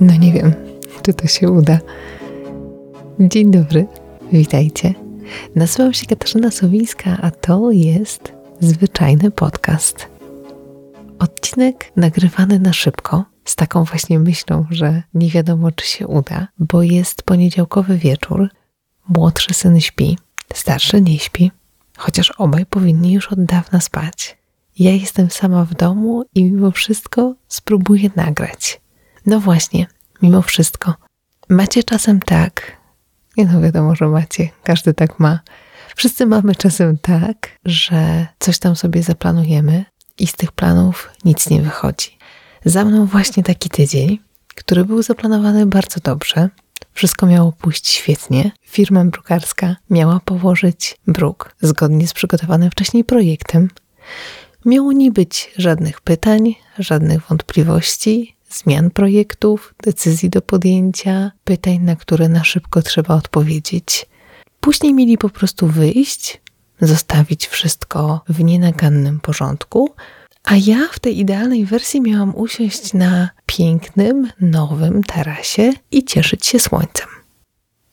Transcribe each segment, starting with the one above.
No nie wiem, czy to się uda. Dzień dobry, witajcie. Nazywam się Katarzyna Sowińska, a to jest zwyczajny podcast. Odcinek nagrywany na szybko, z taką właśnie myślą, że nie wiadomo, czy się uda, bo jest poniedziałkowy wieczór. Młodszy syn śpi, starszy nie śpi, chociaż obaj powinni już od dawna spać. Ja jestem sama w domu i mimo wszystko spróbuję nagrać. No właśnie, mimo wszystko. Macie czasem tak, nie no wiadomo, że macie, każdy tak ma. Wszyscy mamy czasem tak, że coś tam sobie zaplanujemy i z tych planów nic nie wychodzi. Za mną właśnie taki tydzień, który był zaplanowany bardzo dobrze. Wszystko miało pójść świetnie. Firma brukarska miała położyć bruk zgodnie z przygotowanym wcześniej projektem. Miało nie być żadnych pytań, żadnych wątpliwości, zmian projektów, decyzji do podjęcia, pytań, na które na szybko trzeba odpowiedzieć. Później mieli po prostu wyjść, zostawić wszystko w nienagannym porządku, a ja w tej idealnej wersji miałam usiąść na pięknym, nowym tarasie i cieszyć się słońcem.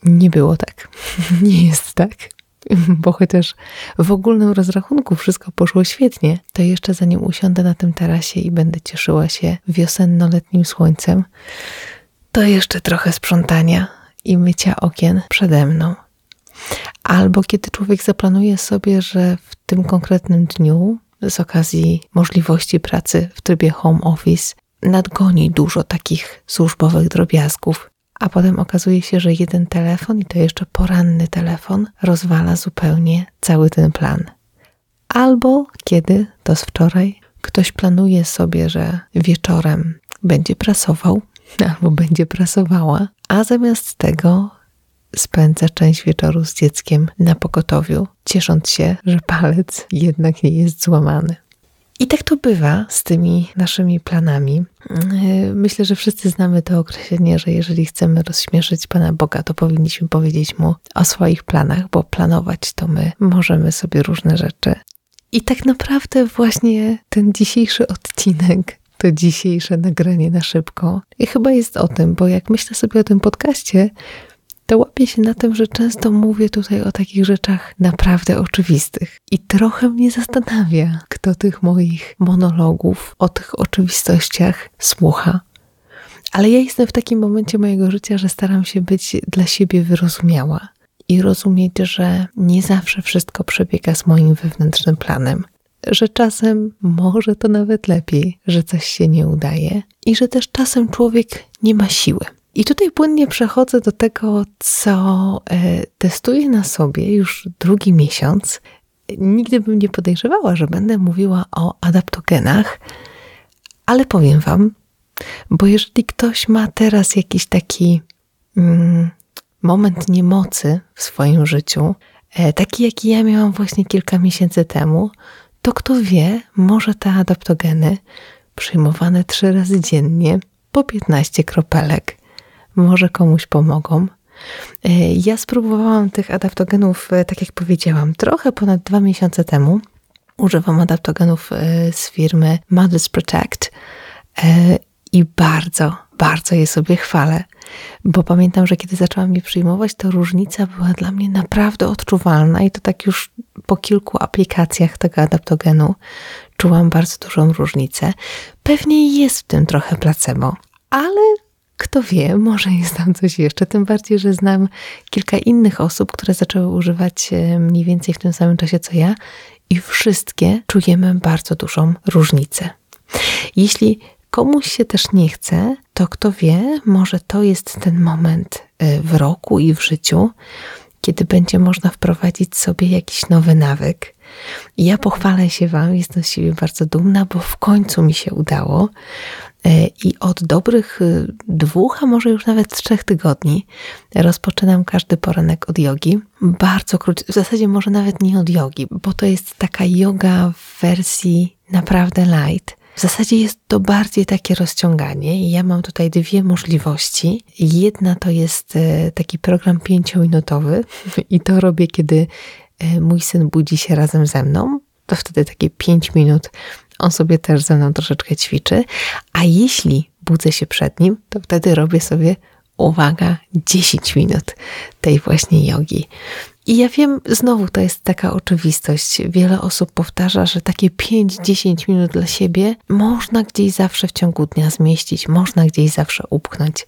Nie było tak. Nie jest tak. bo chociaż w ogólnym rozrachunku wszystko poszło świetnie, to jeszcze zanim usiądę na tym tarasie i będę cieszyła się wiosenno-letnim słońcem, to jeszcze trochę sprzątania i mycia okien przede mną. Albo kiedy człowiek zaplanuje sobie, że w tym konkretnym dniu, z okazji możliwości pracy w trybie home office, nadgoni dużo takich służbowych drobiazgów, a potem okazuje się, że jeden telefon, i to jeszcze poranny telefon, rozwala zupełnie cały ten plan. Albo kiedy, to z wczoraj, ktoś planuje sobie, że wieczorem będzie prasował, albo będzie prasowała, a zamiast tego spędza część wieczoru z dzieckiem na pogotowiu, ciesząc się, że palec jednak nie jest złamany. I tak to bywa z tymi naszymi planami. Yy, myślę, że wszyscy znamy to określenie, że jeżeli chcemy rozśmieszyć Pana Boga, to powinniśmy powiedzieć Mu o swoich planach, bo planować to my możemy sobie różne rzeczy. I tak naprawdę właśnie ten dzisiejszy odcinek, to dzisiejsze nagranie na szybko, i chyba jest o tym, bo jak myślę sobie o tym podcaście, to łapię się na tym, że często mówię tutaj o takich rzeczach naprawdę oczywistych. I trochę mnie zastanawia, kto tych moich monologów o tych oczywistościach słucha. Ale ja jestem w takim momencie mojego życia, że staram się być dla siebie wyrozumiała i rozumieć, że nie zawsze wszystko przebiega z moim wewnętrznym planem. Że czasem może to nawet lepiej, że coś się nie udaje, i że też czasem człowiek nie ma siły. I tutaj płynnie przechodzę do tego, co e, testuję na sobie już drugi miesiąc. Nigdy bym nie podejrzewała, że będę mówiła o adaptogenach, ale powiem Wam, bo jeżeli ktoś ma teraz jakiś taki mm, moment niemocy w swoim życiu, e, taki jaki ja miałam właśnie kilka miesięcy temu, to kto wie, może te adaptogeny przyjmowane trzy razy dziennie po 15 kropelek może komuś pomogą. E, ja spróbowałam tych adaptogenów, e, tak jak powiedziałam, trochę ponad dwa miesiące temu. Używam adaptogenów e, z firmy Mothers Protect i bardzo, bardzo je sobie chwalę, bo pamiętam, że kiedy zaczęłam je przyjmować, to różnica była dla mnie naprawdę odczuwalna i to tak już po kilku aplikacjach tego adaptogenu czułam bardzo dużą różnicę. Pewnie jest w tym trochę placebo, ale kto wie, może jest tam coś jeszcze. Tym bardziej, że znam kilka innych osób, które zaczęły używać e, mniej więcej w tym samym czasie co ja, i wszystkie czujemy bardzo dużą różnicę. Jeśli komuś się też nie chce, to kto wie, może to jest ten moment e, w roku i w życiu, kiedy będzie można wprowadzić sobie jakiś nowy nawyk. Ja pochwalę się Wam, jestem z siebie bardzo dumna, bo w końcu mi się udało. E, I od dobrych y, dwóch, a może już nawet trzech tygodni rozpoczynam każdy poranek od jogi. Bardzo krótko, w zasadzie może nawet nie od jogi, bo to jest taka yoga w wersji naprawdę light. W zasadzie jest to bardziej takie rozciąganie i ja mam tutaj dwie możliwości. Jedna to jest e, taki program pięciominutowy i to robię, kiedy e, mój syn budzi się razem ze mną. To wtedy takie pięć minut on sobie też ze mną troszeczkę ćwiczy. A jeśli budzę się przed nim, to wtedy robię sobie, uwaga, 10 minut tej właśnie jogi. I ja wiem, znowu to jest taka oczywistość. Wiele osób powtarza, że takie 5-10 minut dla siebie można gdzieś zawsze w ciągu dnia zmieścić, można gdzieś zawsze upchnąć.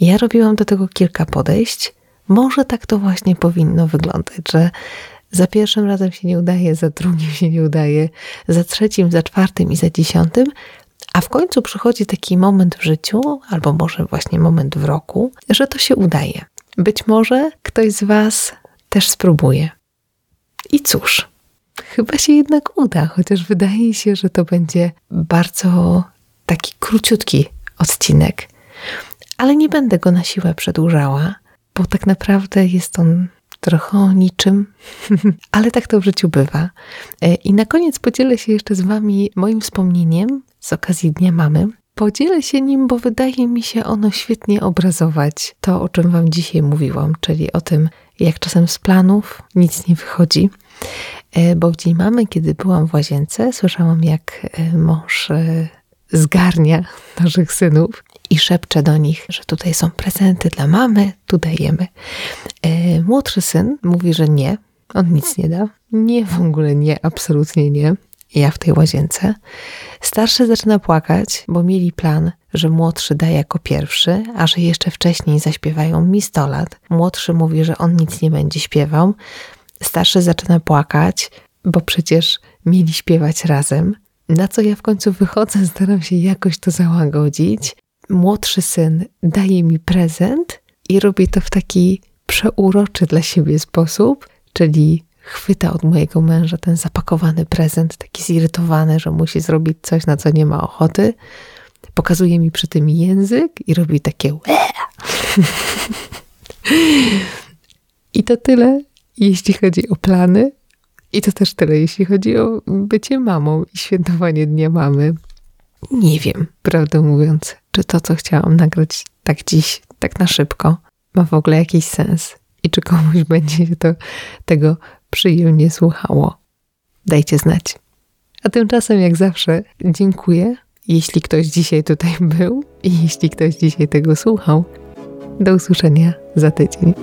Ja robiłam do tego kilka podejść. Może tak to właśnie powinno wyglądać, że za pierwszym razem się nie udaje, za drugim się nie udaje, za trzecim, za czwartym i za dziesiątym, a w końcu przychodzi taki moment w życiu, albo może właśnie moment w roku, że to się udaje. Być może ktoś z Was też spróbuje. I cóż, chyba się jednak uda, chociaż wydaje się, że to będzie bardzo taki króciutki odcinek. Ale nie będę go na siłę przedłużała, bo tak naprawdę jest on trochę o niczym, ale tak to w życiu bywa. E, I na koniec podzielę się jeszcze z Wami moim wspomnieniem z okazji Dnia Mamy. Podzielę się nim, bo wydaje mi się ono świetnie obrazować to, o czym Wam dzisiaj mówiłam, czyli o tym, jak czasem z planów nic nie wychodzi. E, bo w dzień mamy, kiedy byłam w łazience, słyszałam, jak e, mąż zgarnia naszych synów i szepcze do nich, że tutaj są prezenty dla mamy, tu dajemy. E, młodszy syn mówi, że nie, on nic nie da. Nie, w ogóle nie, absolutnie nie. Ja w tej łazience. Starszy zaczyna płakać, bo mieli plan, że młodszy da jako pierwszy, a że jeszcze wcześniej zaśpiewają mi 100 lat. Młodszy mówi, że on nic nie będzie śpiewał. Starszy zaczyna płakać, bo przecież mieli śpiewać razem. Na co ja w końcu wychodzę, staram się jakoś to załagodzić. Młodszy syn daje mi prezent i robi to w taki przeuroczy dla siebie sposób, czyli chwyta od mojego męża ten zapakowany prezent, taki zirytowany, że musi zrobić coś, na co nie ma ochoty. Pokazuje mi przy tym język i robi takie I to tyle, jeśli chodzi o plany. I to też tyle, jeśli chodzi o bycie mamą i świętowanie Dnia Mamy. Nie wiem, prawdę mówiąc, czy to, co chciałam nagrać tak dziś, tak na szybko, ma w ogóle jakiś sens i czy komuś będzie się to tego przyjemnie słuchało. Dajcie znać. A tymczasem, jak zawsze, dziękuję, jeśli ktoś dzisiaj tutaj był i jeśli ktoś dzisiaj tego słuchał. Do usłyszenia za tydzień.